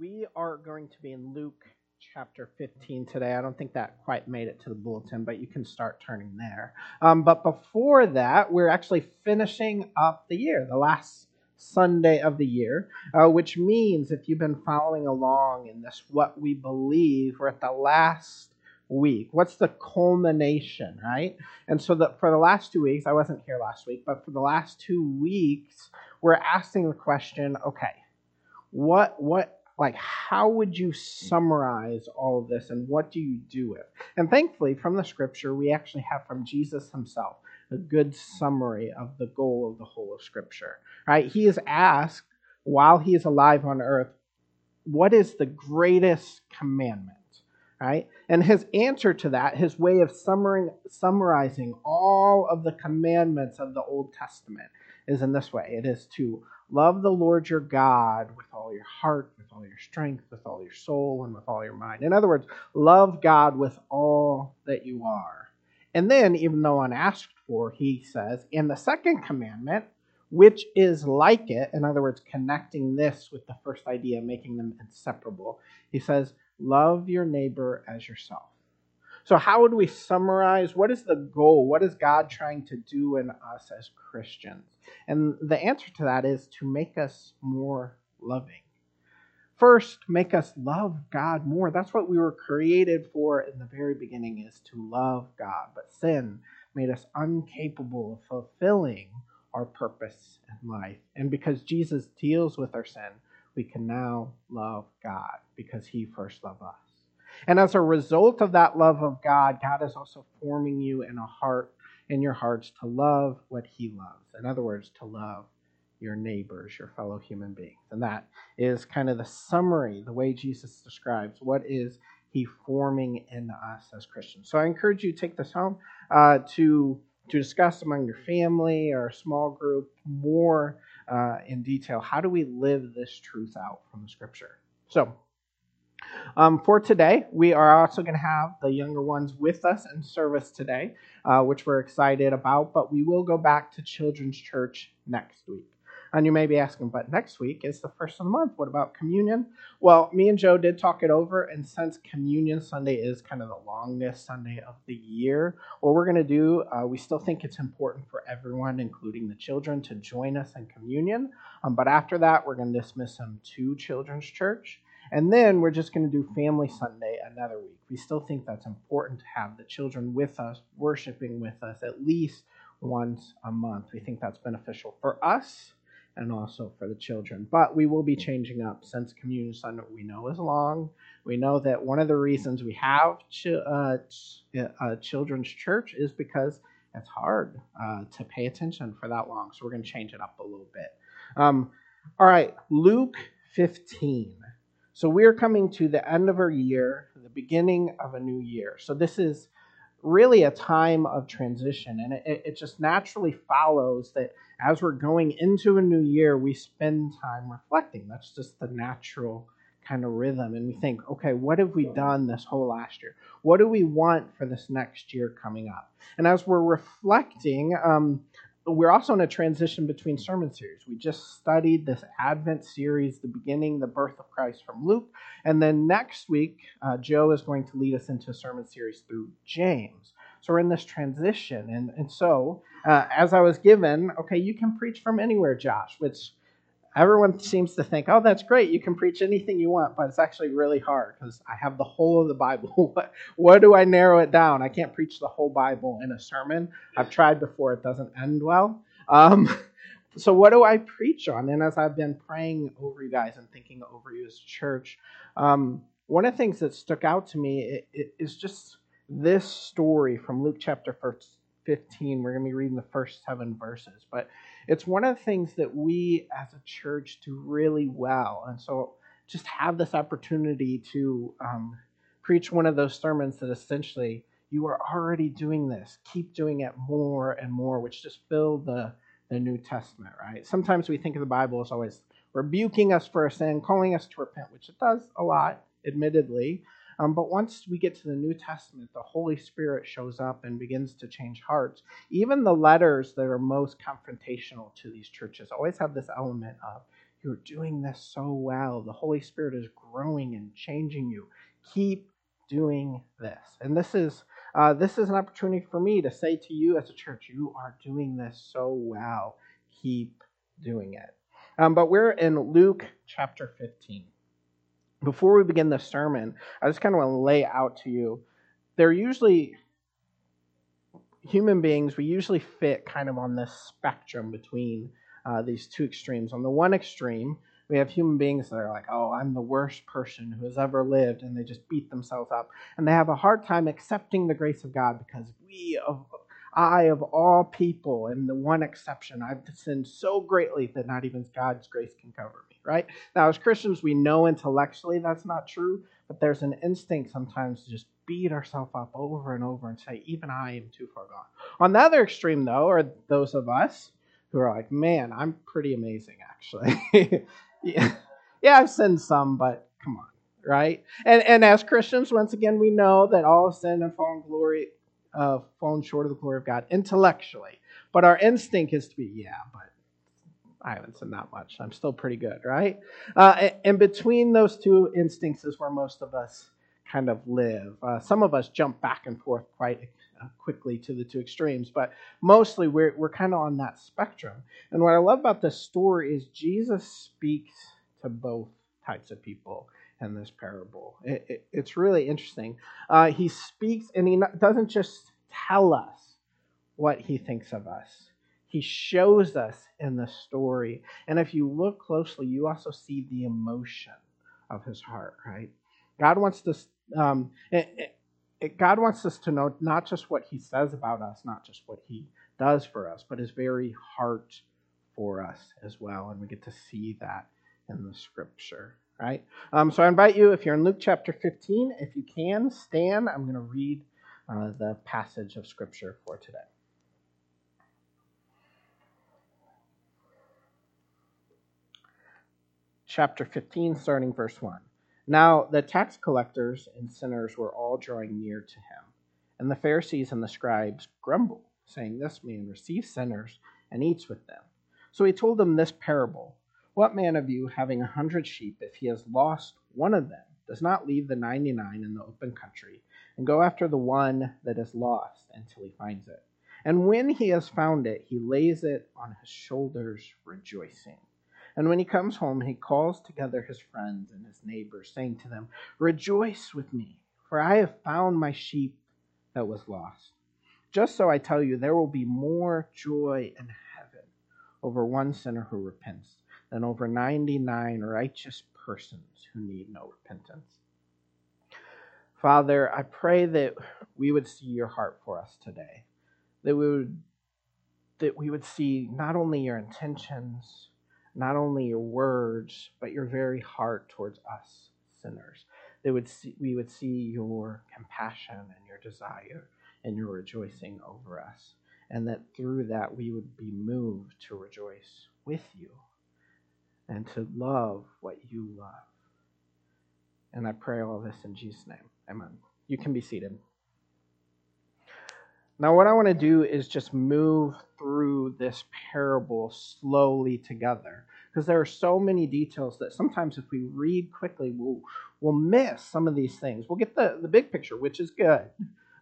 we are going to be in Luke chapter 15 today. I don't think that quite made it to the bulletin, but you can start turning there. Um, but before that, we're actually finishing up the year, the last Sunday of the year, uh, which means if you've been following along in this, what we believe, we're at the last week. What's the culmination, right? And so that for the last two weeks, I wasn't here last week, but for the last two weeks, we're asking the question, okay, what what like how would you summarize all of this and what do you do with and thankfully from the scripture we actually have from jesus himself a good summary of the goal of the whole of scripture right? He is asked while he is alive on earth what is the greatest commandment right? And his answer to that his way of summarizing all of the commandments of the old testament is in this way. It is to Love the Lord your God with all your heart, with all your strength, with all your soul, and with all your mind. In other words, love God with all that you are. And then, even though unasked for, he says, in the second commandment, which is like it, in other words, connecting this with the first idea, making them inseparable, he says, love your neighbor as yourself. So, how would we summarize what is the goal? What is God trying to do in us as Christians? And the answer to that is to make us more loving. First, make us love God more. That's what we were created for in the very beginning is to love God. But sin made us incapable of fulfilling our purpose in life. And because Jesus deals with our sin, we can now love God because he first loved us. And as a result of that love of God, God is also forming you in a heart, in your hearts, to love what He loves. In other words, to love your neighbors, your fellow human beings. And that is kind of the summary, the way Jesus describes what is He forming in us as Christians. So I encourage you to take this home uh, to to discuss among your family or a small group more uh, in detail. How do we live this truth out from the Scripture? So. Um, for today, we are also going to have the younger ones with us in service today, uh, which we're excited about, but we will go back to Children's Church next week. And you may be asking, but next week is the first of the month. What about communion? Well, me and Joe did talk it over, and since Communion Sunday is kind of the longest Sunday of the year, what we're going to do, uh, we still think it's important for everyone, including the children, to join us in communion. Um, but after that, we're going to dismiss them to Children's Church. And then we're just going to do Family Sunday another week. We still think that's important to have the children with us, worshiping with us at least once a month. We think that's beneficial for us and also for the children. But we will be changing up since Communion Sunday we know is long. We know that one of the reasons we have ch- uh, ch- uh, children's church is because it's hard uh, to pay attention for that long. So we're going to change it up a little bit. Um, all right, Luke 15. So we're coming to the end of our year, the beginning of a new year. So this is really a time of transition. And it, it, just naturally follows that as we're going into a new year, we spend time reflecting. That's just the natural kind of rhythm. And we think, okay, what have we done this whole last year? What do we want for this next year coming up? And as we're reflecting, um, we're also in a transition between sermon series. We just studied this Advent series, the beginning, the birth of Christ from Luke. And then next week, uh, Joe is going to lead us into a sermon series through James. So we're in this transition. And, and so, uh, as I was given, okay, you can preach from anywhere, Josh, which everyone seems to think, oh, that's great. You can preach anything you want, but it's actually really hard because I have the whole of the Bible. what, do I narrow it down? I can't preach the whole Bible in a sermon. I've tried before, it doesn't end well. Um, so, what do I preach on? And as I've been praying over you guys and thinking over you as a church, um, one of the things that stuck out to me is just this story from Luke chapter 15. We're going to be reading the first seven verses, but it's one of the things that we as a church do really well. And so just have this opportunity to um, preach one of those sermons that essentially you are already doing this. Keep doing it more and more, which just fill the, the New Testament, right? Sometimes we think of the Bible as always rebuking us for a sin, calling us to repent, which it does a lot, admittedly. Um, but once we get to the New Testament, the Holy Spirit shows up and begins to change hearts. Even the letters that are most confrontational to these churches always have this element of You're doing this so well. The Holy Spirit is growing and changing you. Keep doing this. And this is uh, this is an opportunity for me to say to you as a church, you are doing this so well. Keep doing it. Um, but we're in Luke chapter 15. Before we begin the sermon, I just kind of want to lay out to you. They're usually human beings. We usually fit kind of on this spectrum between uh, these two extremes. On the one extreme, we have human beings that are like, oh, I'm the worst person who has ever lived, and they just beat themselves up. And they have a hard time accepting the grace of God because we, of, I, of all people, am the one exception. I've sinned so greatly that not even God's grace can cover right? Now, as Christians, we know intellectually that's not true, but there's an instinct sometimes to just beat ourselves up over and over and say, even I am too far gone. On the other extreme, though, are those of us who are like, man, I'm pretty amazing, actually. yeah, yeah, I've sinned some, but come on, right? And and as Christians, once again, we know that all sinned and fallen glory, uh, fallen short of the glory of God intellectually. But our instinct is to be, yeah, but I haven't much. I'm still pretty good, right? Uh, and between those two instincts is where most of us kind of live. Uh, some of us jump back and forth quite uh, quickly to the two extremes, but mostly we're, we're kind of on that spectrum. And what I love about this story is Jesus speaks to both types of people in this parable. It, it, it's really interesting. Uh, he speaks, and he doesn't just tell us what he thinks of us. He shows us in the story. And if you look closely, you also see the emotion of his heart, right? God wants to, um, it, it, God wants us to know not just what He says about us, not just what He does for us, but His very heart for us as well. And we get to see that in the Scripture, right? Um, so I invite you, if you're in Luke chapter 15, if you can stand, I'm going to read uh, the passage of Scripture for today. Chapter 15, starting verse 1. Now the tax collectors and sinners were all drawing near to him. And the Pharisees and the scribes grumbled, saying, This man receives sinners and eats with them. So he told them this parable What man of you, having a hundred sheep, if he has lost one of them, does not leave the ninety nine in the open country and go after the one that is lost until he finds it? And when he has found it, he lays it on his shoulders, rejoicing. And when he comes home, he calls together his friends and his neighbors, saying to them, Rejoice with me, for I have found my sheep that was lost. Just so I tell you, there will be more joy in heaven over one sinner who repents than over 99 righteous persons who need no repentance. Father, I pray that we would see your heart for us today. That we would that we would see not only your intentions, not only your words, but your very heart towards us sinners. They would see, we would see your compassion and your desire and your rejoicing over us. And that through that we would be moved to rejoice with you and to love what you love. And I pray all this in Jesus' name. Amen. You can be seated. Now, what I want to do is just move through this parable slowly together because there are so many details that sometimes if we read quickly, we'll, we'll miss some of these things. We'll get the, the big picture, which is good,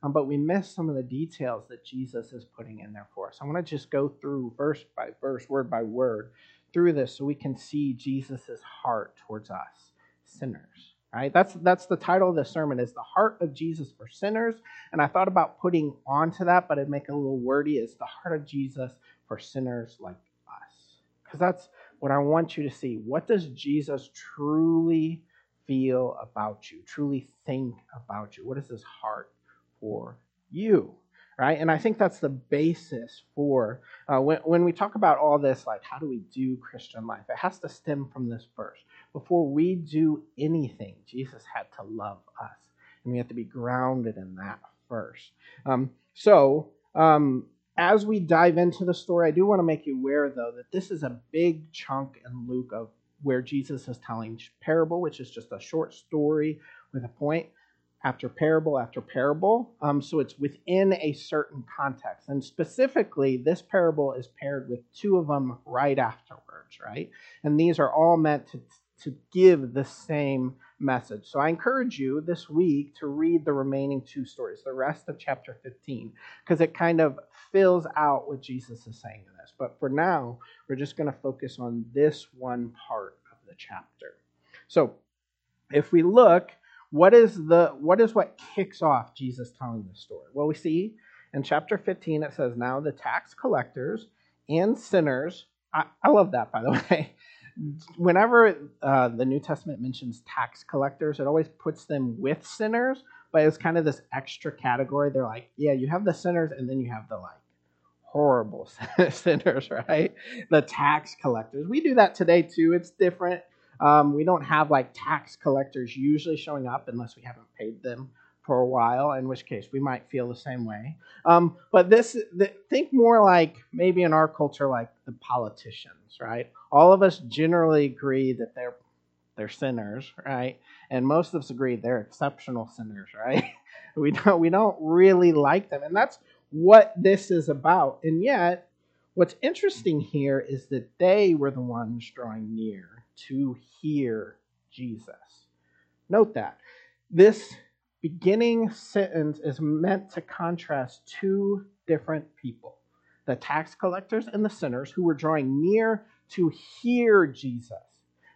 um, but we miss some of the details that Jesus is putting in there for us. I want to just go through verse by verse, word by word, through this so we can see Jesus' heart towards us, sinners. Right? That's that's the title of the sermon is the heart of Jesus for sinners. And I thought about putting onto that, but it'd make it a little wordy, is the heart of Jesus for sinners like us. Because that's what I want you to see. What does Jesus truly feel about you, truly think about you? What is his heart for you? Right? And I think that's the basis for uh, when, when we talk about all this, like how do we do Christian life? It has to stem from this verse before we do anything, Jesus had to love us. And we have to be grounded in that first. Um, so, um, as we dive into the story, I do want to make you aware, though, that this is a big chunk in Luke of where Jesus is telling parable, which is just a short story with a point. After parable after parable. Um, so it's within a certain context. And specifically, this parable is paired with two of them right afterwards, right? And these are all meant to, to give the same message. So I encourage you this week to read the remaining two stories, the rest of chapter 15, because it kind of fills out what Jesus is saying in this. But for now, we're just going to focus on this one part of the chapter. So if we look, what is the what is what kicks off Jesus telling the story? Well, we see in chapter 15 it says, Now the tax collectors and sinners, I, I love that by the way whenever uh, the New Testament mentions tax collectors, it always puts them with sinners, but it's kind of this extra category. They're like, yeah, you have the sinners, and then you have the like horrible sinners, right? The tax collectors. We do that today too. It's different. Um, we don't have like tax collectors usually showing up unless we haven't paid them for a while, in which case we might feel the same way. Um, but this, the, think more like maybe in our culture, like the politicians, right? All of us generally agree that they're they're sinners, right? And most of us agree they're exceptional sinners, right? we don't we don't really like them, and that's what this is about. And yet, what's interesting here is that they were the ones drawing near to hear Jesus. Note that this beginning sentence is meant to contrast two different people the tax collectors and the sinners who were drawing near to hear Jesus.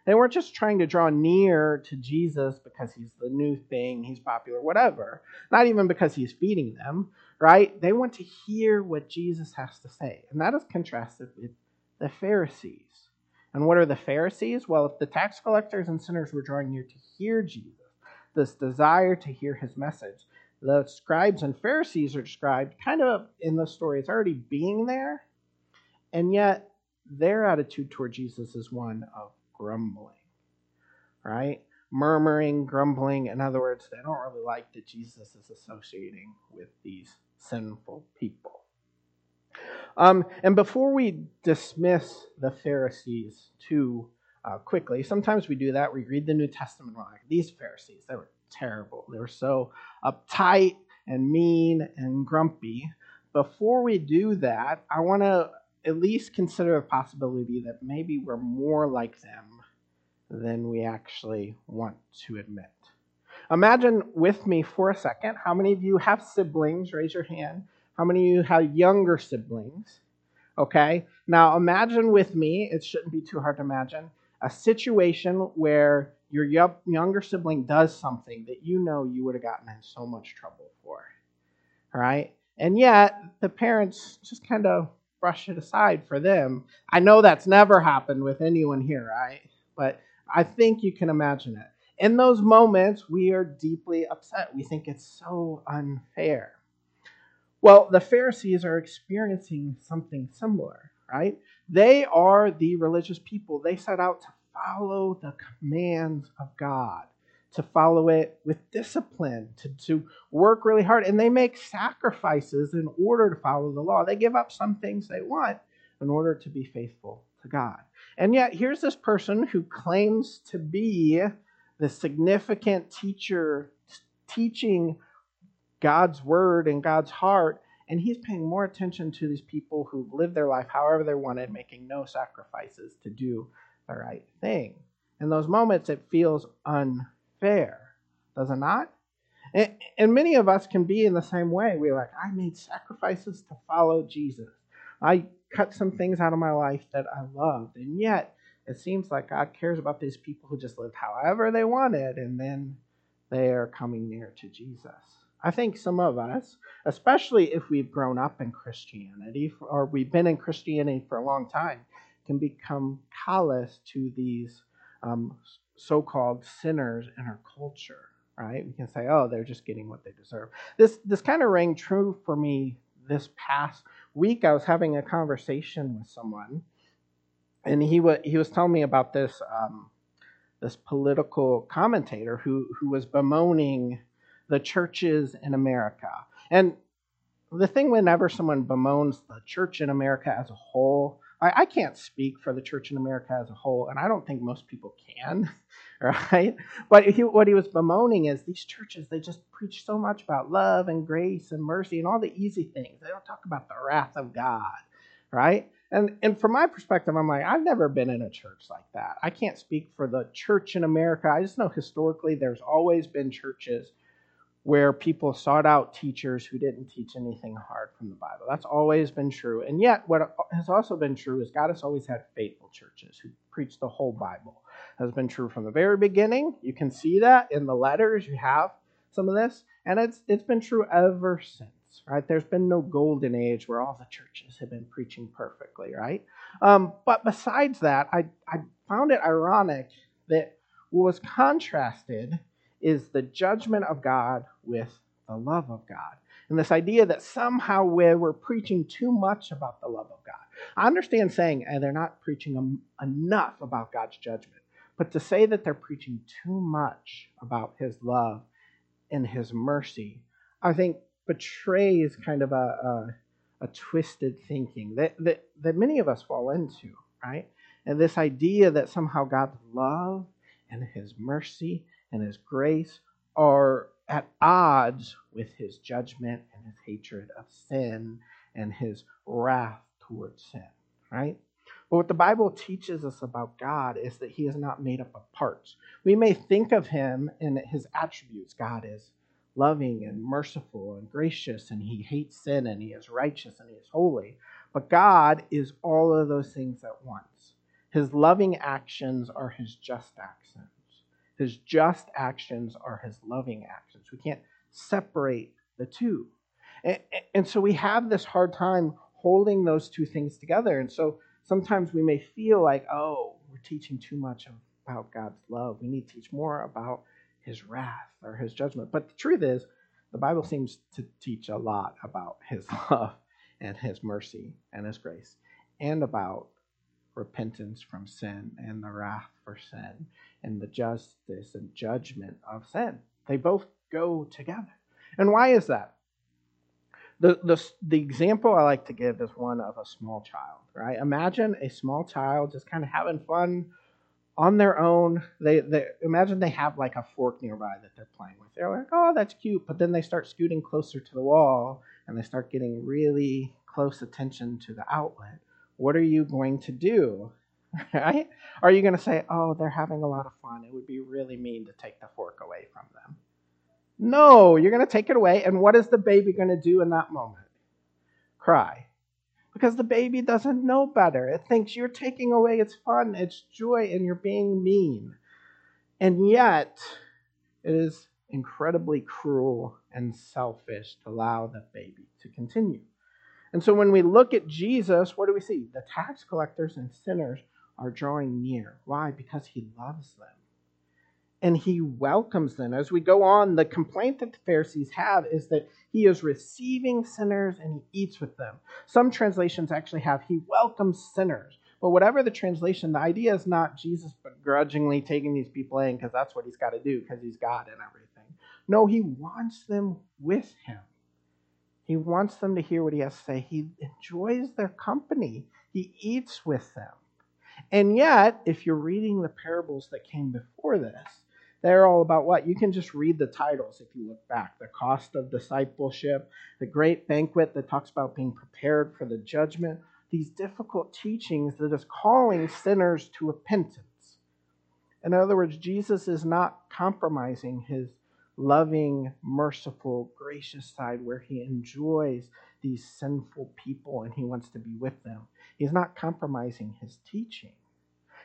They weren't just trying to draw near to Jesus because he's the new thing, he's popular, whatever. Not even because he's feeding them, right? They want to hear what Jesus has to say. And that is contrasted with the Pharisees. And what are the Pharisees? Well, if the tax collectors and sinners were drawing near to hear Jesus, this desire to hear his message. The scribes and Pharisees are described kind of in the story as already being there, and yet their attitude toward Jesus is one of grumbling, right? Murmuring, grumbling. In other words, they don't really like that Jesus is associating with these sinful people. Um, and before we dismiss the Pharisees too uh, quickly. Sometimes we do that. We read the New Testament like these Pharisees, they were terrible. They were so uptight and mean and grumpy. Before we do that, I want to at least consider the possibility that maybe we're more like them than we actually want to admit. Imagine with me for a second how many of you have siblings? Raise your hand. How many of you have younger siblings? Okay, now imagine with me, it shouldn't be too hard to imagine a situation where your younger sibling does something that you know you would have gotten in so much trouble for. All right? And yet, the parents just kind of brush it aside for them. I know that's never happened with anyone here, right? But I think you can imagine it. In those moments, we are deeply upset. We think it's so unfair. Well, the Pharisees are experiencing something similar, right? They are the religious people. They set out to follow the commands of God, to follow it with discipline, to, to work really hard. And they make sacrifices in order to follow the law. They give up some things they want in order to be faithful to God. And yet, here's this person who claims to be the significant teacher teaching God's word and God's heart, and he's paying more attention to these people who live their life however they wanted, making no sacrifices to do the right thing. In those moments, it feels unfair, does it not? And, and many of us can be in the same way. We're like, I made sacrifices to follow Jesus. I cut some things out of my life that I loved. And yet, it seems like God cares about these people who just lived however they wanted, and then they are coming near to Jesus. I think some of us, especially if we've grown up in Christianity or we've been in Christianity for a long time, can become callous to these um, so called sinners in our culture, right? We can say, oh, they're just getting what they deserve. This, this kind of rang true for me this past week. I was having a conversation with someone, and he, wa- he was telling me about this, um, this political commentator who, who was bemoaning the churches in America. And the thing whenever someone bemoans the church in America as a whole, I, I can't speak for the church in America as a whole, and I don't think most people can, right? But he, what he was bemoaning is these churches, they just preach so much about love and grace and mercy and all the easy things. They don't talk about the wrath of God, right? And, and from my perspective, I'm like, I've never been in a church like that. I can't speak for the church in America. I just know historically there's always been churches where people sought out teachers who didn't teach anything hard from the Bible. That's always been true. And yet, what has also been true is God has always had faithful churches who preach the whole Bible. Has been true from the very beginning. You can see that in the letters. You have some of this, and it's it's been true ever since. Right? There's been no golden age where all the churches have been preaching perfectly. Right? Um, but besides that, I I found it ironic that what was contrasted is the judgment of God with the love of God. And this idea that somehow we're preaching too much about the love of God. I understand saying and they're not preaching enough about God's judgment, but to say that they're preaching too much about His love and His mercy, I think betrays kind of a, a, a twisted thinking that, that, that many of us fall into, right? And this idea that somehow God's love and His mercy and his grace are at odds with his judgment and his hatred of sin and his wrath towards sin, right? But what the Bible teaches us about God is that he is not made up of parts. We may think of him in his attributes. God is loving and merciful and gracious, and he hates sin, and he is righteous, and he is holy. But God is all of those things at once. His loving actions are his just actions. His just actions are his loving actions. We can't separate the two. And, and, so we have this hard time holding those two things together. And so sometimes we may feel like, oh, we're teaching too much about God's love. We need to teach more about his wrath or his judgment. But the truth is, the Bible seems to teach a lot about his love and his mercy and his grace and about repentance from sin and the wrath for sin and the justice and judgment of sin. They both go together. And why is that? The, the, the example I like to give is one of a small child, right? Imagine a small child just kind of having fun on their own. They, they imagine they have like a fork nearby that they're playing with. They're like, oh, that's cute. But then they start scooting closer to the wall and they start getting really close attention to the outlet. What are you going to do? right? Are you going to say, oh, they're having a lot of fun? It would be really mean to take the fork away from them. No, you're going to take it away. And what is the baby going to do in that moment? Cry. Because the baby doesn't know better. It thinks you're taking away its fun, its joy, and you're being mean. And yet, it is incredibly cruel and selfish to allow that baby to continue. And so when we look at Jesus, what do we see? The tax collectors and sinners are drawing near. Why? Because he loves them. And he welcomes them. As we go on, the complaint that the Pharisees have is that he is receiving sinners and he eats with them. Some translations actually have he welcomes sinners. But whatever the translation, the idea is not Jesus begrudgingly taking these people in because that's what he's got to do because he's God and everything. No, he wants them with him. He wants them to hear what he has to say. He enjoys their company. He eats with them. And yet, if you're reading the parables that came before this, they're all about what? You can just read the titles if you look back the cost of discipleship, the great banquet that talks about being prepared for the judgment, these difficult teachings that is calling sinners to repentance. In other words, Jesus is not compromising his loving, merciful, gracious side where he enjoys these sinful people and he wants to be with them. He's not compromising his teaching.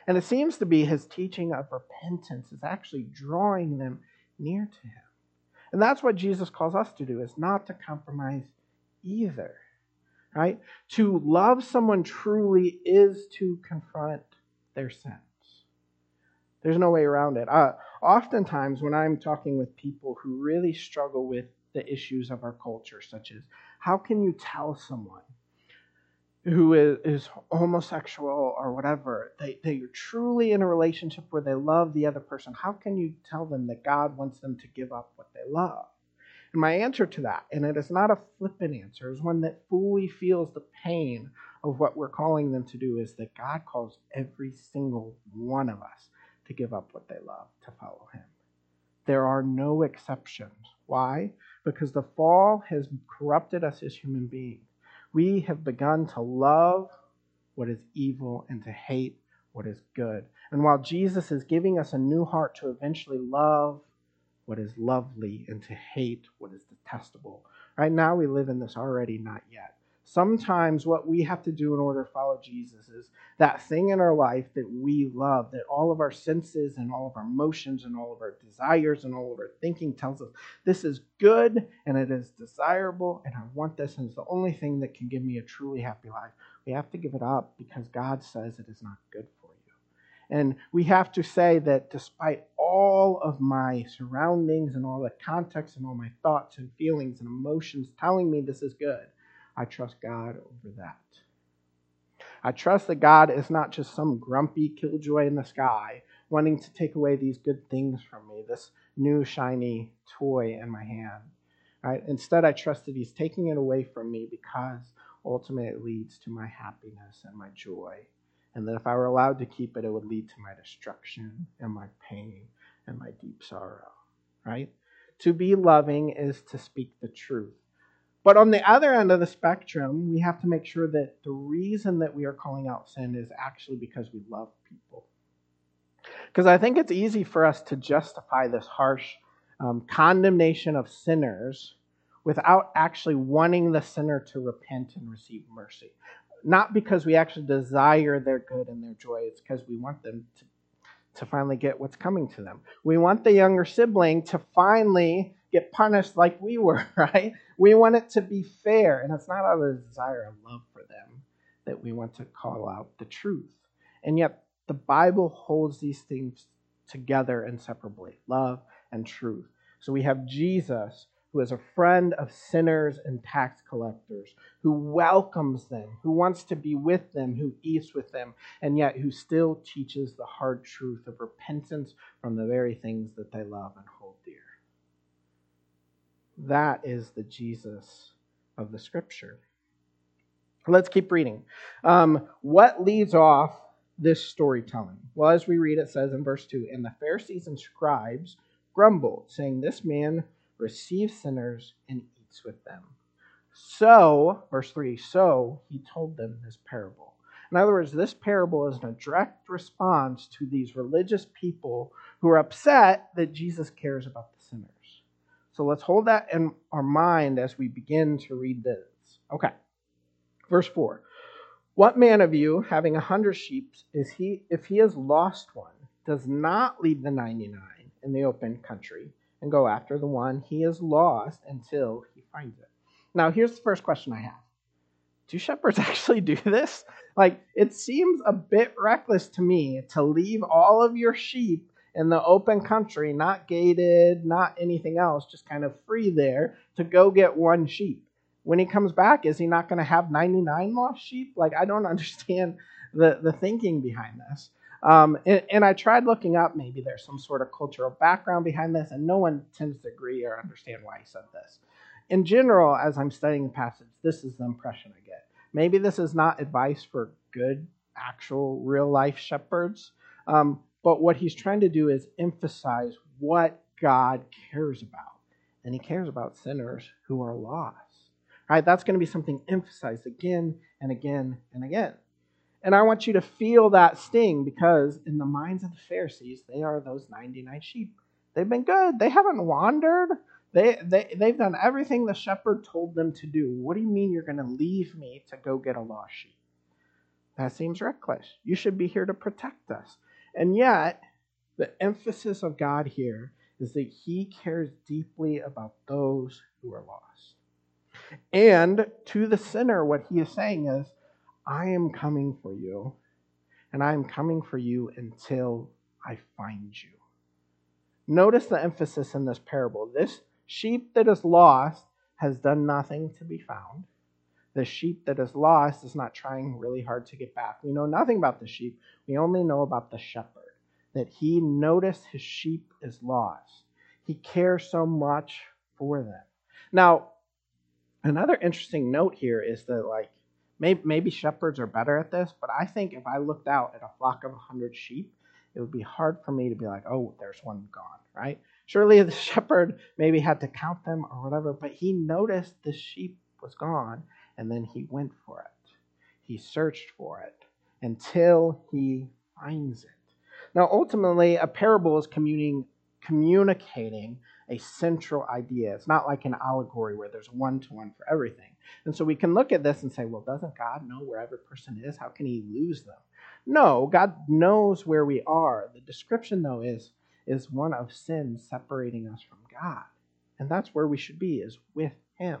And it seems to be his teaching of repentance is actually drawing them near to him. And that's what Jesus calls us to do is not to compromise either. Right? To love someone truly is to confront their sins. There's no way around it. Uh, oftentimes, when I'm talking with people who really struggle with the issues of our culture, such as how can you tell someone who is, is homosexual or whatever, they, they are truly in a relationship where they love the other person, how can you tell them that God wants them to give up what they love? And my answer to that, and it is not a flippant answer, is one that fully feels the pain of what we're calling them to do, is that God calls every single one of us to give up what they love to follow Him. There are no exceptions. Why? Because the fall has corrupted us as human beings. We have begun to love what is evil and to hate what is good. And while Jesus is giving us a new heart to eventually love what is lovely and to hate what is detestable, right now we live in this already not yet. Sometimes what we have to do in order to follow Jesus is that thing in our life that we love, that all of our senses and all of our emotions and all of our desires and all of our thinking tells us this is good and it is desirable and I want this and it's the only thing that can give me a truly happy life. We have to give it up because God says it is not good for you. And we have to say that despite all of my surroundings and all the context and all my thoughts and feelings and emotions telling me this is good, I trust God over that. I trust that God is not just some grumpy killjoy in the sky wanting to take away these good things from me, this new shiny toy in my hand. Right? Instead, I trust that He's taking it away from me because ultimately it leads to my happiness and my joy. And that if I were allowed to keep it, it would lead to my destruction and my pain and my deep sorrow. Right? To be loving is to speak the truth. But on the other end of the spectrum, we have to make sure that the reason that we are calling out sin is actually because we love people. Because I think it's easy for us to justify this harsh um, condemnation of sinners without actually wanting the sinner to repent and receive mercy. Not because we actually desire their good and their joy, it's because we want them to, to finally get what's coming to them. We want the younger sibling to finally get punished like we were, right? We want it to be fair, and it's not out of desire of love for them that we want to call out the truth. And yet, the Bible holds these things together inseparably love and truth. So we have Jesus, who is a friend of sinners and tax collectors, who welcomes them, who wants to be with them, who eats with them, and yet who still teaches the hard truth of repentance from the very things that they love and. That is the Jesus of the scripture. Let's keep reading. Um, what leads off this storytelling? Well, as we read, it says in verse 2 And the Pharisees and scribes grumbled, saying, This man receives sinners and eats with them. So, verse 3 So he told them this parable. In other words, this parable is a direct response to these religious people who are upset that Jesus cares about the sinners. So let's hold that in our mind as we begin to read this. Okay. Verse 4. What man of you, having a hundred sheep, is he, if he has lost one, does not leave the 99 in the open country and go after the one he has lost until he finds it? Now, here's the first question I have Do shepherds actually do this? Like, it seems a bit reckless to me to leave all of your sheep in the open country, not gated, not anything else, just kind of free there to go get one sheep. When he comes back, is he not going to have 99 lost sheep? Like, I don't understand the, the thinking behind this. Um, and, and, I tried looking up, maybe there's some sort of cultural background behind this, and no one tends to agree or understand why he said this. In general, as I'm studying the passage, this is the impression I get. Maybe this is not advice for good, actual, real life shepherds, um, but what he's trying to do is emphasize what God cares about. And he cares about sinners who are lost. Right? That's going to be something emphasized again and again and again. And I want you to feel that sting because in the minds of the Pharisees, they are those 99 sheep. They've been good. They haven't wandered. They, they, they've done everything the shepherd told them to do. What do you mean you're going to leave me to go get a lost sheep? That seems reckless. You should be here to protect us. And yet, the emphasis of God here is that He cares deeply about those who are lost. And to the sinner, what He is saying is, I am coming for you, and I am coming for you until I find you. Notice the emphasis in this parable. This sheep that is lost has done nothing to be found. The sheep that is lost is not trying really hard to get back. We know nothing about the sheep. We only know about the shepherd, that he noticed his sheep is lost. He cares so much for them. Now, another interesting note here is that, like, maybe, shepherds are better at this, but I think if I looked out at a flock of 100 sheep, it would be hard for me to be like, oh, there's one gone, right? Surely the shepherd maybe had to count them or whatever, but he noticed the sheep was gone, and then he went for it. He searched for it until he finds it. Now, ultimately, a parable is communicating a central idea. It's not like an allegory where there's one to one for everything. And so we can look at this and say, well, doesn't God know where every person is? How can he lose them? No, God knows where we are. The description, though, is, is one of sin separating us from God. And that's where we should be, is with him.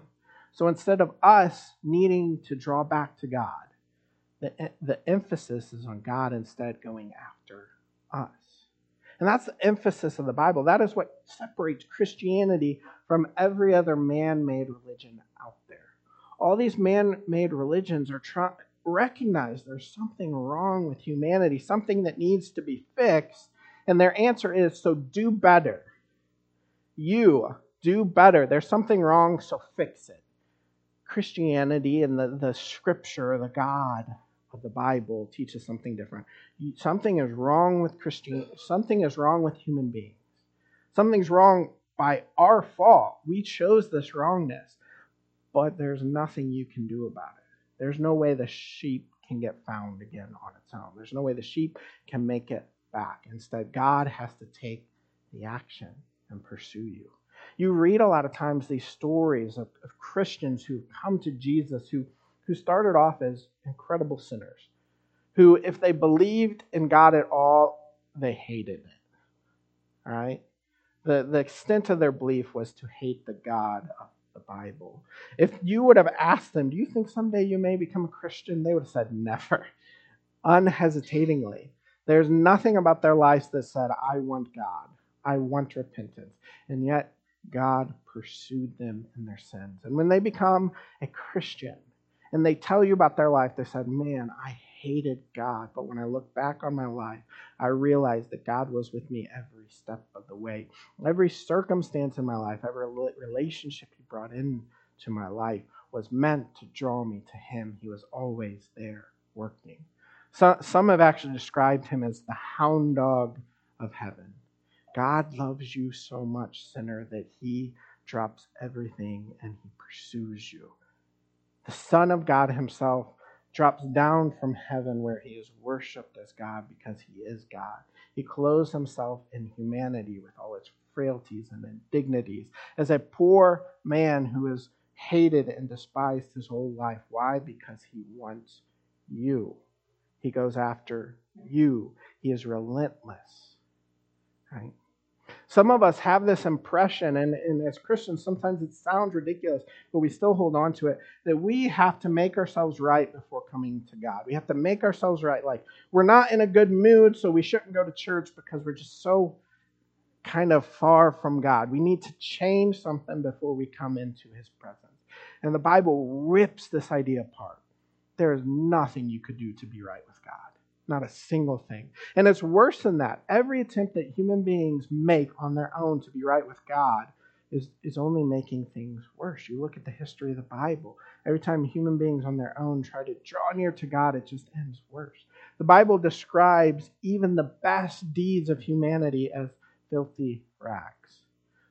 So instead of us needing to draw back to God, the, the emphasis is on God instead going after us. And that's the emphasis of the Bible. That is what separates Christianity from every other man made religion out there. All these man made religions are trying recognize there's something wrong with humanity, something that needs to be fixed. And their answer is so do better. You do better. There's something wrong, so fix it. Christianity and the, the scripture, the God of the Bible teaches something different. Something is wrong with Christian. Something is wrong with human beings. Something's wrong by our fault. We chose this wrongness, but there's nothing you can do about it. There's no way the sheep can get found again on its own. There's no way the sheep can make it back. Instead, God has to take the action and pursue you. You read a lot of times these stories of, of Christians who come to Jesus who who started off as incredible sinners, who, if they believed in God at all, they hated it. All right? The, the extent of their belief was to hate the God of the Bible. If you would have asked them, Do you think someday you may become a Christian? They would have said, Never. Unhesitatingly. There's nothing about their lives that said, I want God. I want repentance. And yet, God pursued them in their sins. And when they become a Christian, and they tell you about their life, they said, Man, I hated God. But when I look back on my life, I realized that God was with me every step of the way. Every circumstance in my life, every relationship He brought into my life was meant to draw me to Him. He was always there working. So, some have actually described Him as the hound dog of heaven. God loves you so much, sinner, that He drops everything and He pursues you the Son of God Himself drops down from heaven where He is worshiped as God because He is God. He clothes Himself in humanity with all its frailties and indignities as a poor man who is hated and despised his whole life. Why? Because He wants you. He goes after you. He is relentless. Right? Some of us have this impression, and, and as Christians, sometimes it sounds ridiculous, but we still hold on to it, that we have to make ourselves right before coming to God. We have to make ourselves right. Like, we're not in a good mood, so we shouldn't go to church because we're just so kind of far from God. We need to change something before we come into His presence. And the Bible rips this idea apart. There is nothing you could do to be right with. Not a single thing. And it's worse than that. Every attempt that human beings make on their own to be right with God is, is only making things worse. You look at the history of the Bible. Every time human beings on their own try to draw near to God, it just ends worse. The Bible describes even the best deeds of humanity as filthy rags.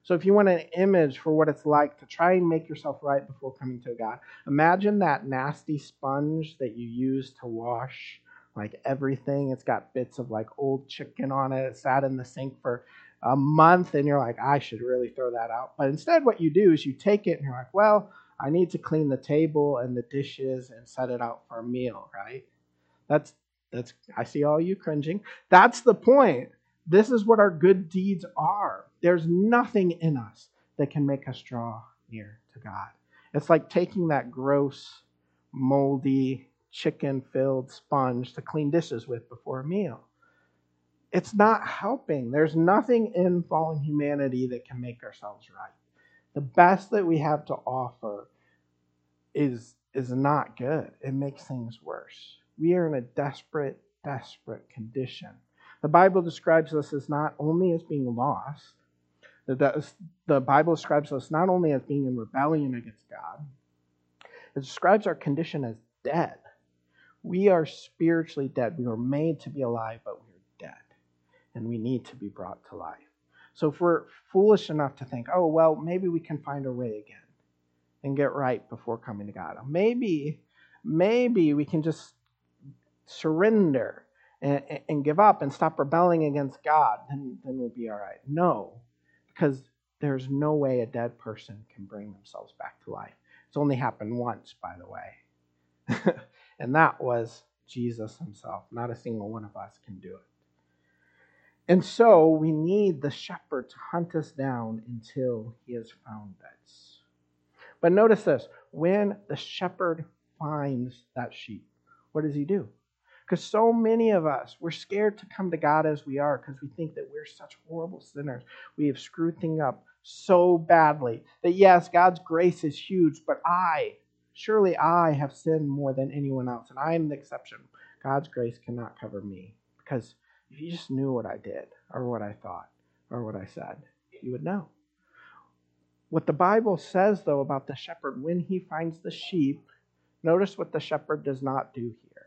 So, if you want an image for what it's like to try and make yourself right before coming to God, imagine that nasty sponge that you use to wash like everything. It's got bits of like old chicken on it. It sat in the sink for a month, and you're like, I should really throw that out. But instead, what you do is you take it and you're like, well, I need to clean the table and the dishes and set it out for a meal, right? That's that's I see all you cringing. That's the point. This is what our good deeds are. There's nothing in us that can make us draw near to God. It's like taking that gross, moldy, chicken filled sponge to clean dishes with before a meal. It's not helping. There's nothing in fallen humanity that can make ourselves right. The best that we have to offer is, is not good, it makes things worse. We are in a desperate, desperate condition. The Bible describes us as not only as being lost, The, the Bible describes us not only as being in rebellion against God, it describes our condition as dead. We are spiritually dead. We were made to be alive, but we are dead. And we need to be brought to life. So if we're foolish enough to think, oh, well, maybe we can find a way again and get right before coming to God. Maybe, maybe we can just surrender and, and give up and stop rebelling against God, then, then we'll be all right. No, because there's no way a dead person can bring themselves back to life. It's only happened once, by the way. and that was Jesus himself. Not a single one of us can do it. And so we need the shepherd to hunt us down until he has found us. But notice this when the shepherd finds that sheep, what does he do? Because so many of us, we're scared to come to God as we are because we think that we're such horrible sinners. We have screwed things up so badly that, yes, God's grace is huge, but I, surely I have sinned more than anyone else, and I am the exception. God's grace cannot cover me because if you just knew what I did or what I thought or what I said, you would know. What the Bible says, though, about the shepherd when he finds the sheep, notice what the shepherd does not do here.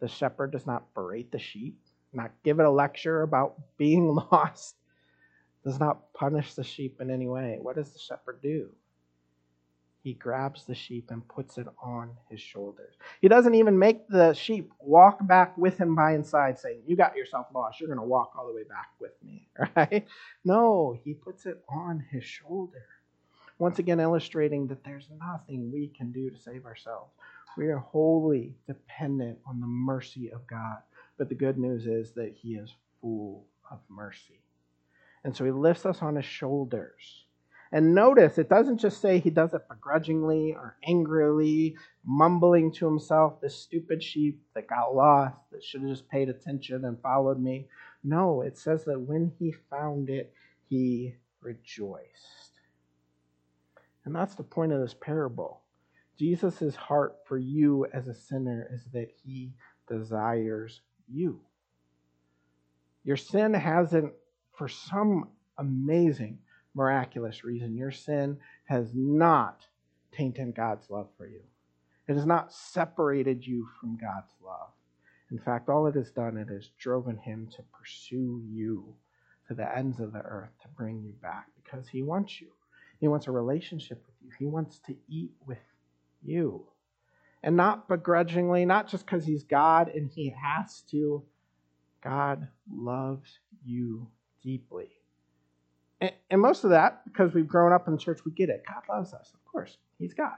The shepherd does not berate the sheep, not give it a lecture about being lost, does not punish the sheep in any way. What does the shepherd do? He grabs the sheep and puts it on his shoulders. He doesn't even make the sheep walk back with him by inside, saying, You got yourself lost. You're going to walk all the way back with me. Right? No, he puts it on his shoulder. Once again, illustrating that there's nothing we can do to save ourselves. We are wholly dependent on the mercy of God. But the good news is that He is full of mercy. And so He lifts us on His shoulders. And notice, it doesn't just say He does it begrudgingly or angrily, mumbling to Himself, this stupid sheep that got lost, that should have just paid attention and followed me. No, it says that when He found it, He rejoiced. And that's the point of this parable. Jesus' heart for you as a sinner is that he desires you. Your sin hasn't, for some amazing, miraculous reason, your sin has not tainted God's love for you. It has not separated you from God's love. In fact, all it has done, it has driven him to pursue you to the ends of the earth to bring you back because he wants you. He wants a relationship with you. He wants to eat with you. And not begrudgingly, not just because he's God and he has to. God loves you deeply. And, and most of that, because we've grown up in church, we get it. God loves us. Of course, he's God.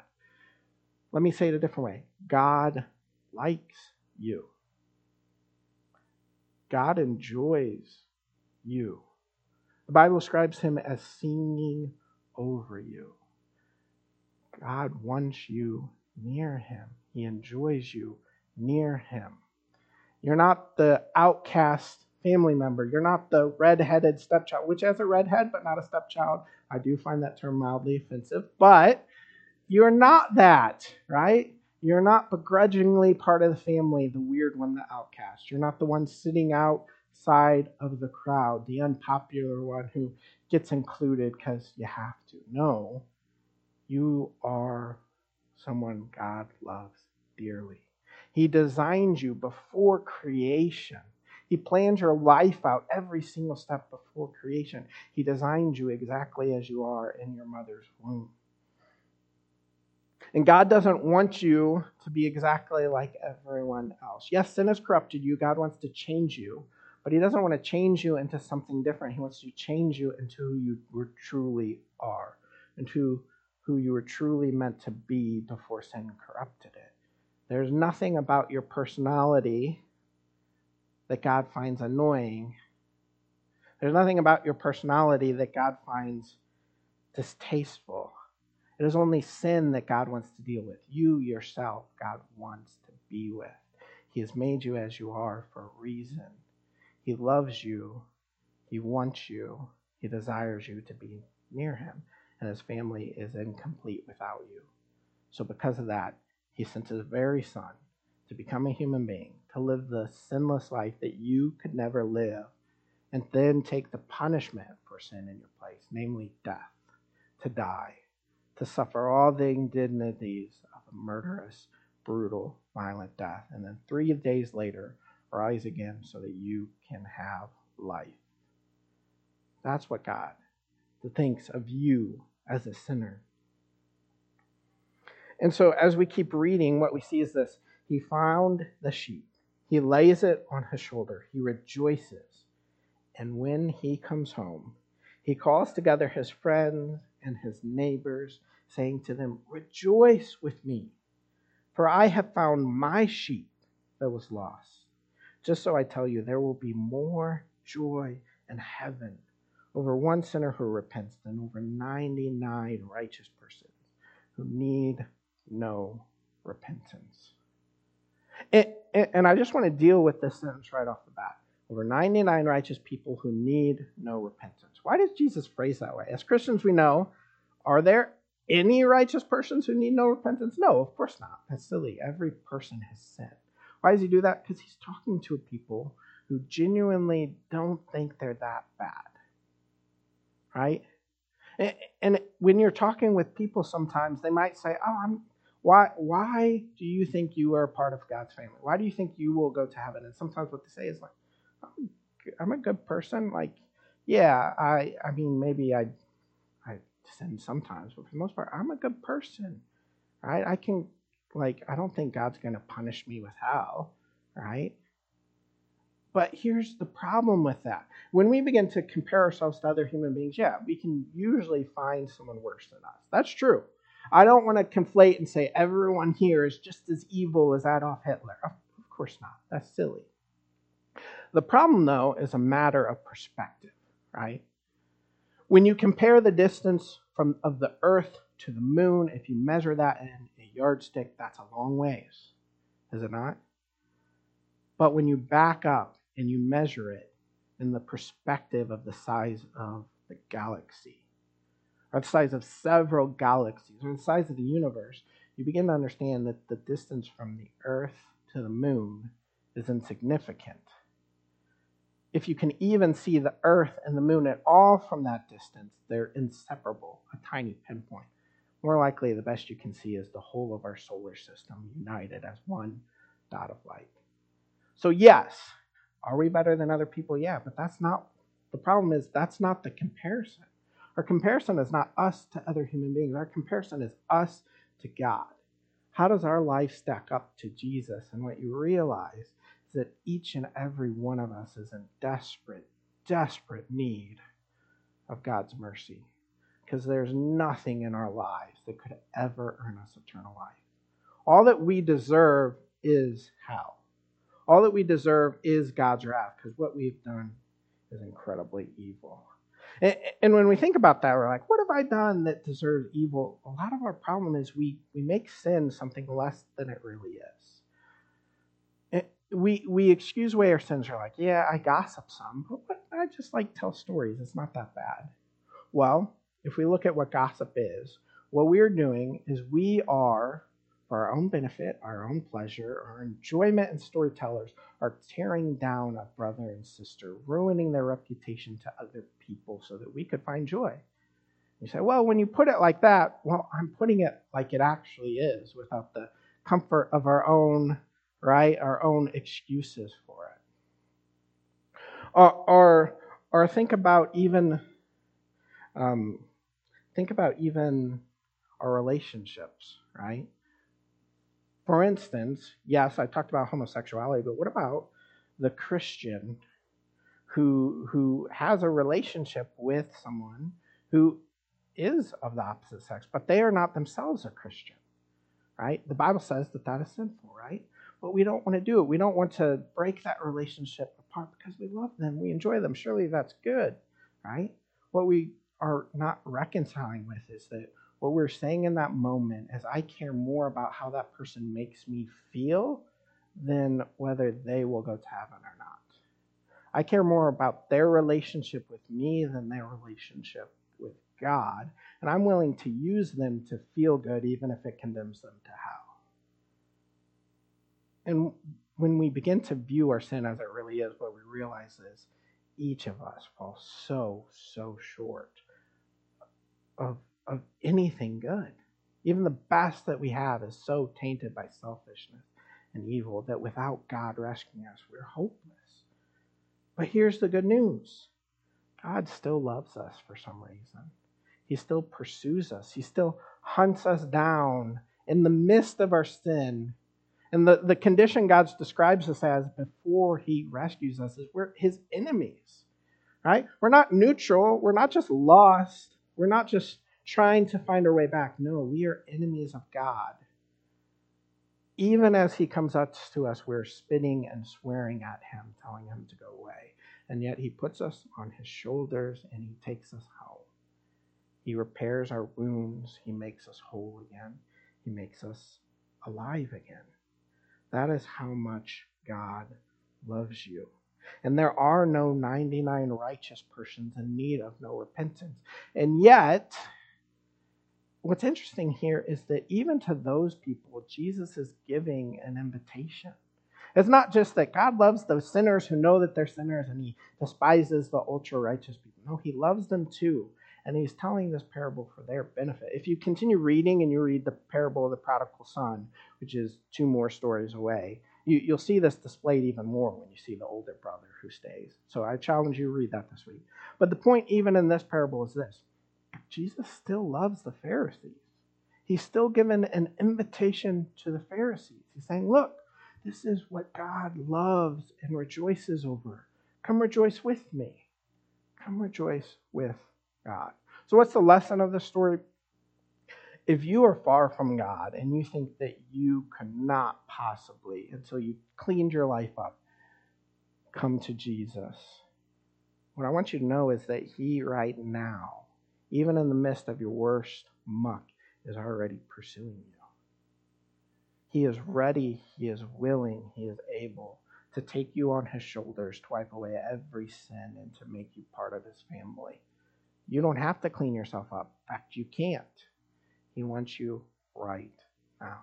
Let me say it a different way God likes you. God enjoys you. The Bible describes him as singing over you. God wants you near Him, He enjoys you near Him. You're not the outcast family member. You're not the red-headed stepchild, which has a redhead but not a stepchild. I do find that term mildly offensive, but you're not that, right? You're not begrudgingly part of the family, the weird one, the outcast. You're not the one sitting outside of the crowd, the unpopular one who gets included because you have to. No, you are someone God loves dearly. He designed you before creation. He planned your life out every single step before creation. He designed you exactly as you are in your mother's womb. And God doesn't want you to be exactly like everyone else. Yes, sin has corrupted you. God wants to change you, but He doesn't want to change you into something different. He wants to change you into who you were truly are, into who you were truly meant to be before sin corrupted it. There's nothing about your personality that God finds annoying. There's nothing about your personality that God finds distasteful. It is only sin that God wants to deal with. You yourself, God wants to be with. He has made you as you are for a reason. He loves you. He wants you. He desires you to be near Him and his family is incomplete without you. So, because of that, he sent his very son to become a human being, to live the sinless life that you could never live, and then take the punishment for sin in your place, namely death, to die, to suffer all the indignities of a murderous, brutal, violent death, and then three days later rise again so that you can have life. That's what God thinks of you as a sinner. And so, as we keep reading, what we see is this He found the sheep, He lays it on his shoulder, He rejoices. And when He comes home, He calls together His friends and His neighbors, saying to them, Rejoice with me, for I have found my sheep that was lost. Just so I tell you, there will be more joy in heaven over one sinner who repents than over 99 righteous persons who need no repentance. And, and, I just want to deal with this sentence right off the bat. Over 99 righteous people who need no repentance. Why does Jesus phrase that way? As Christians, we know, are there any righteous persons who need no repentance? No, of course not. That's silly. Every person has sinned. Why does he do that? Because he's talking to people who genuinely don't think they're that bad. Right? And when you're talking with people sometimes, they might say, Oh, I'm why why do you think you are a part of God's family? Why do you think you will go to heaven? And sometimes what they say is like, I'm a good person. Like, yeah, I I mean maybe I I sin sometimes, but for the most part, I'm a good person. Right? I can like, I don't think God's going to punish me with hell, right? But here's the problem with that. When we begin to compare ourselves to other human beings, yeah, we can usually find someone worse than us. That's true. I don't want to conflate and say everyone here is just as evil as Adolf Hitler. Of course not. That's silly. The problem, though, is a matter of perspective, right? When you compare the distance from of the earth to the moon, if you measure that in a yardstick, that's a long ways, is it not? But when you back up and you measure it in the perspective of the size of the galaxy, or the size of several galaxies, or the size of the universe, you begin to understand that the distance from the Earth to the moon is insignificant if you can even see the Earth and the moon at all from that distance, they're inseparable, a tiny pinpoint. More likely, the best you can see is the whole of our solar system united as one dot of light. So, yes, are we better than other people? Yeah, but that's not the problem, is that's not the comparison. Our comparison is not us to other human beings, our comparison is us to God. How does our life stack up to Jesus? And what you realize is that each and every one of us is in desperate, desperate need of God's mercy. Because there's nothing in our lives that could ever earn us eternal life. All that we deserve is hell. All that we deserve is God's wrath, because what we've done is incredibly evil. And, when we think about that, we're like, what have I done that deserves evil? A lot of our problem is we, we make sin something less than it really is we we excuse away our sins. We're like, yeah, I gossip some, but I just like tell stories. It's not that bad. Well, if we look at what gossip is, what we're doing is we are, for our own benefit, our own pleasure, our enjoyment, and storytellers are tearing down a brother and sister, ruining their reputation to other people so that we could find joy. You say, well, when you put it like that, well, I'm putting it like it actually is without the comfort of our own right? Our own excuses for it. Or, or, or think about even, um, think about even our relationships, right? For instance, yes, I talked about homosexuality, but what about the Christian who who has a relationship with someone who is of the opposite sex, but they are not themselves a Christian, right? The Bible says that that is sinful, right? but we don't want to do it. We don't want to break that relationship apart because we love them, we enjoy them. Surely that's good, right? What we are not reconciling with is that what we're saying in that moment is I care more about how that person makes me feel than whether they will go to heaven or not. I care more about their relationship with me than their relationship with God, and I'm willing to use them to feel good even if it condemns them to hell. And when we begin to view our sin as it really is, what we realize is each of us falls so, so short of, of anything good. Even the best that we have is so tainted by selfishness and evil that without God rescuing us, we're hopeless. But here's the good news God still loves us for some reason. He still pursues us, He still hunts us down in the midst of our sin. And the, the condition God describes us as before He rescues us is we're His enemies, right? We're not neutral. We're not just lost. We're not just trying to find our way back. No, we are enemies of God. Even as He comes up to us, we're spitting and swearing at Him, telling Him to go away. And yet He puts us on His shoulders and He takes us home. He repairs our wounds. He makes us whole again. He makes us alive again. That is how much God loves you. And there are no 99 righteous persons in need of no repentance. And yet, what's interesting here is that even to those people, Jesus is giving an invitation. It's not just that God loves those sinners who know that they're sinners and he despises the ultra righteous people. No, he loves them too. And he's telling this parable for their benefit. If you continue reading and you read the parable of the prodigal son, which is two more stories away, you, will see this displayed even more when you see the older brother who stays. So I challenge you to read that this week. But the point, even in this parable, is this Jesus still loves the Pharisees. He's still given an invitation to the Pharisees. He's saying, Look, this is what God loves and rejoices over. Come rejoice with me. Come rejoice with God. So, what's the lesson of the story? If you are far from God and you think that you cannot possibly, until you cleaned your life up, come to Jesus, what I want you to know is that He, right now, even in the midst of your worst muck, is already pursuing you. He is ready, He is willing, He is able to take you on His shoulders to wipe away every sin and to make you part of His family. You don't have to clean yourself up. In fact, you can't. He wants you right now.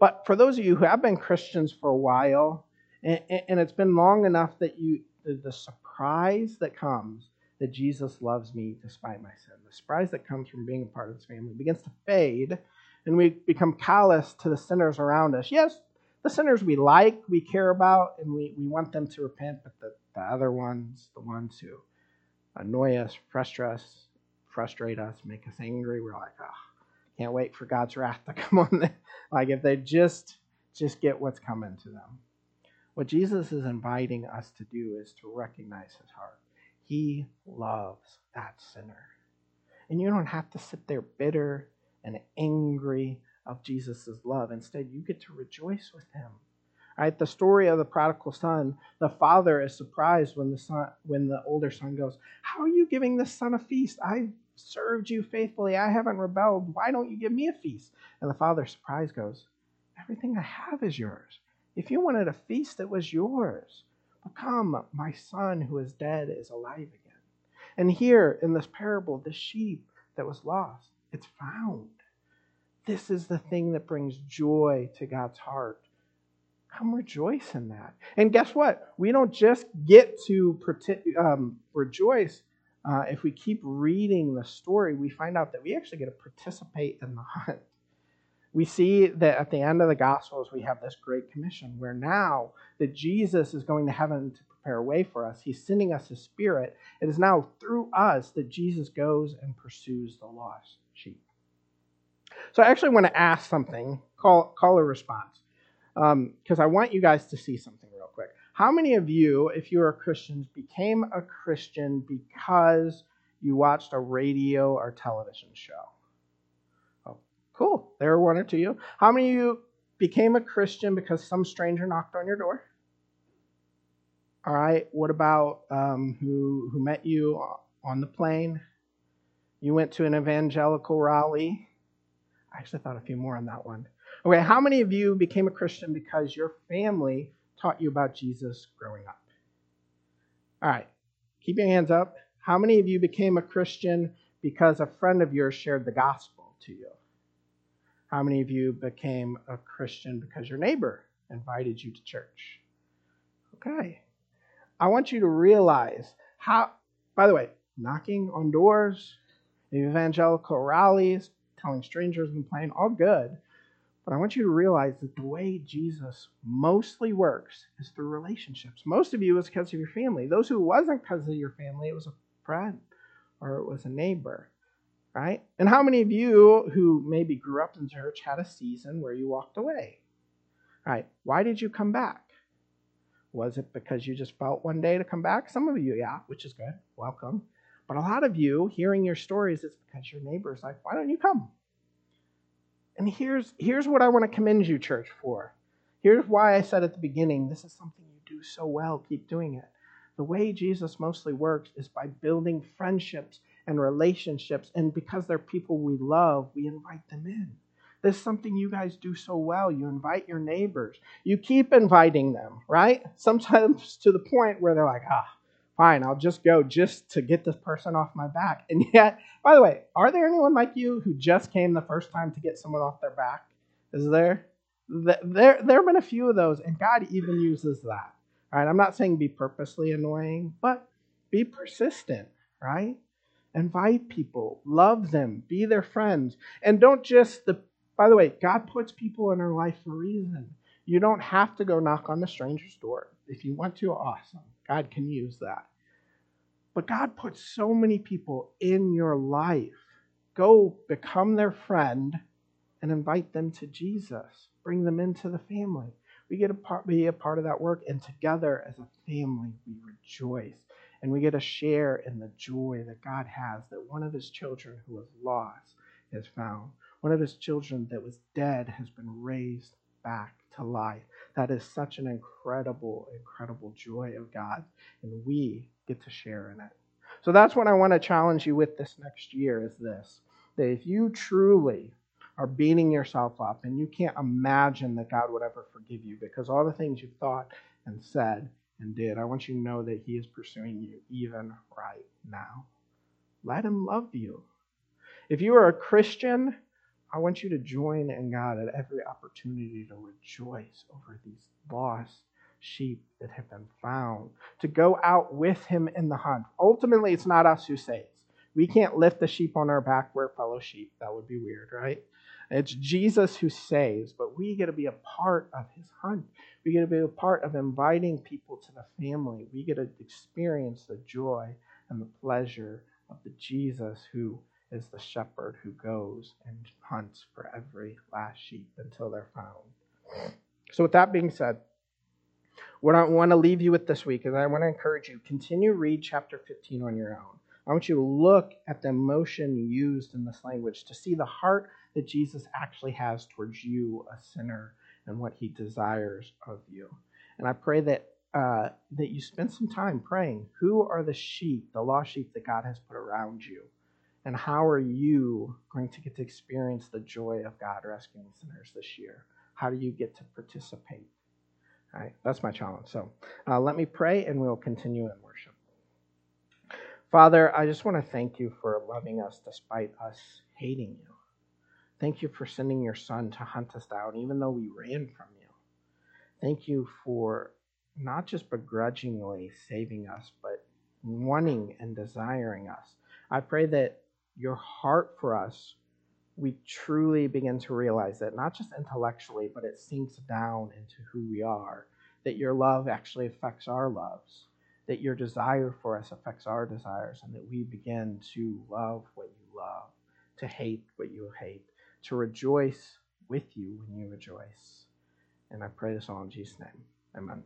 But for those of you who have been Christians for a while, and, and it's been long enough that you, the, the surprise that comes that Jesus loves me despite my sin, the surprise that comes from being a part of his family begins to fade, and we become callous to the sinners around us. Yes, the sinners we like, we care about, and we, we want them to repent, but the, the other ones, the ones who annoy us, frustrate us, frustrate us, make us angry. We're like, oh, can't wait for God's wrath to come on them. like if they just just get what's coming to them. What Jesus is inviting us to do is to recognize his heart. He loves that sinner. And you don't have to sit there bitter and angry of Jesus' love. Instead, you get to rejoice with him Right? The story of the prodigal son, the father is surprised when the son when the older son goes, How are you giving this son a feast? I served you faithfully. I haven't rebelled. Why don't you give me a feast? And the father, surprised, goes, Everything I have is yours. If you wanted a feast, it was yours. Come, my son who is dead is alive again. And here in this parable, the sheep that was lost, it's found. This is the thing that brings joy to God's heart come rejoice in that. And guess what? We don't just get to um, rejoice uh, if we keep reading the story. We find out that we actually get to participate in the hunt. We see that at the end of the Gospels, we have this great commission where now that Jesus is going to heaven to prepare a way for us, he's sending us his spirit. It is now through us that Jesus goes and pursues the lost sheep. So I actually want to ask something, call, call a response because um, I want you guys to see something real quick. How many of you, if you are Christians, became a Christian because you watched a radio or television show? Cool. There are one or two of you. How many of you became a Christian because some stranger knocked on your door? All right. What about um, who who met you on the plane? You went to an evangelical rally. I actually thought a few more on that one. Okay, how many of you became a Christian because your family taught you about Jesus growing up? All right, keep your hands up. How many of you became a Christian because a friend of yours shared the gospel to you? How many of you became a Christian because your neighbor invited you to church? Okay. I want you to realize how, by the way, knocking on doors, evangelical rallies, telling strangers in the plane, all good. But I want you to realize that the way Jesus mostly works is through relationships. Most of you was because of your family. Those who wasn't because of your family, it was a friend or it was a neighbor, right? And how many of you who maybe grew up in church had a season where you walked away? Right? why did you come back? Was it because you just felt one day to come back? Some of you, yeah, which is good. Welcome. But a lot of you, hearing your stories, it's because your neighbor's like, why don't you come? And here's, here's what I want to commend you, church, for. Here's why I said at the beginning this is something you do so well. Keep doing it. The way Jesus mostly works is by building friendships and relationships. And because they're people we love, we invite them in. This is something you guys do so well. You invite your neighbors. You keep inviting them, right? Sometimes to the point where they're like, ah, fine, I'll just go just to get this person off my back. And yet, by the way, are there anyone like you who just came the first time to get someone off their back? Is there? There, there have been a few of those, and God even uses that. Right? I'm not saying be purposely annoying, but be persistent, right? Invite people, love them, be their friends, and don't just the. By the way, God puts people in our life for a reason. You don't have to go knock on the stranger's door. If you want to, awesome. God can use that. But God puts so many people in your life. Go become their friend and invite them to Jesus. Bring them into the family. We get to be a part of that work, and together as a family, we rejoice. And we get to share in the joy that God has that one of his children who was lost is found. One of his children that was dead has been raised back to life. That is such an incredible, incredible joy of God, and we get to share in it. So that's what I want to challenge you with this next year is this that if you truly are beating yourself up and you can't imagine that God would ever forgive you because all the things you've thought and said and did, I want you to know that He is pursuing you even right now. Let Him love you. If you are a Christian, I want you to join in God at every opportunity to rejoice over these lost sheep that have been found, to go out with Him in the hunt. Ultimately, it's not us who saves. We can't lift the sheep on our back. We're fellow sheep. That would be weird, right? It's Jesus who saves, but we get to be a part of his hunt. We get to be a part of inviting people to the family. We get to experience the joy and the pleasure of the Jesus who is the shepherd who goes and hunts for every last sheep until they're found. So, with that being said, what I want to leave you with this week is I want to encourage you continue read chapter 15 on your own. I want you to look at the emotion used in this language to see the heart that Jesus actually has towards you, a sinner, and what he desires of you. And I pray that uh, that you spend some time praying. Who are the sheep, the lost sheep that God has put around you? And how are you going to get to experience the joy of God rescuing sinners this year? How do you get to participate? All right, that's my challenge. So uh, let me pray and we'll continue in worship. Father, I just want to thank you for loving us despite us hating you. Thank you for sending your son to hunt us down, even though we ran from you. Thank you for not just begrudgingly saving us, but wanting and desiring us. I pray that your heart for us, we truly begin to realize that not just intellectually, but it sinks down into who we are, that your love actually affects our loves, that your desire for us affects our desires, and that we begin to love what you love, to hate what you hate, to rejoice with you when you rejoice. And I pray this all in Jesus' name. Amen.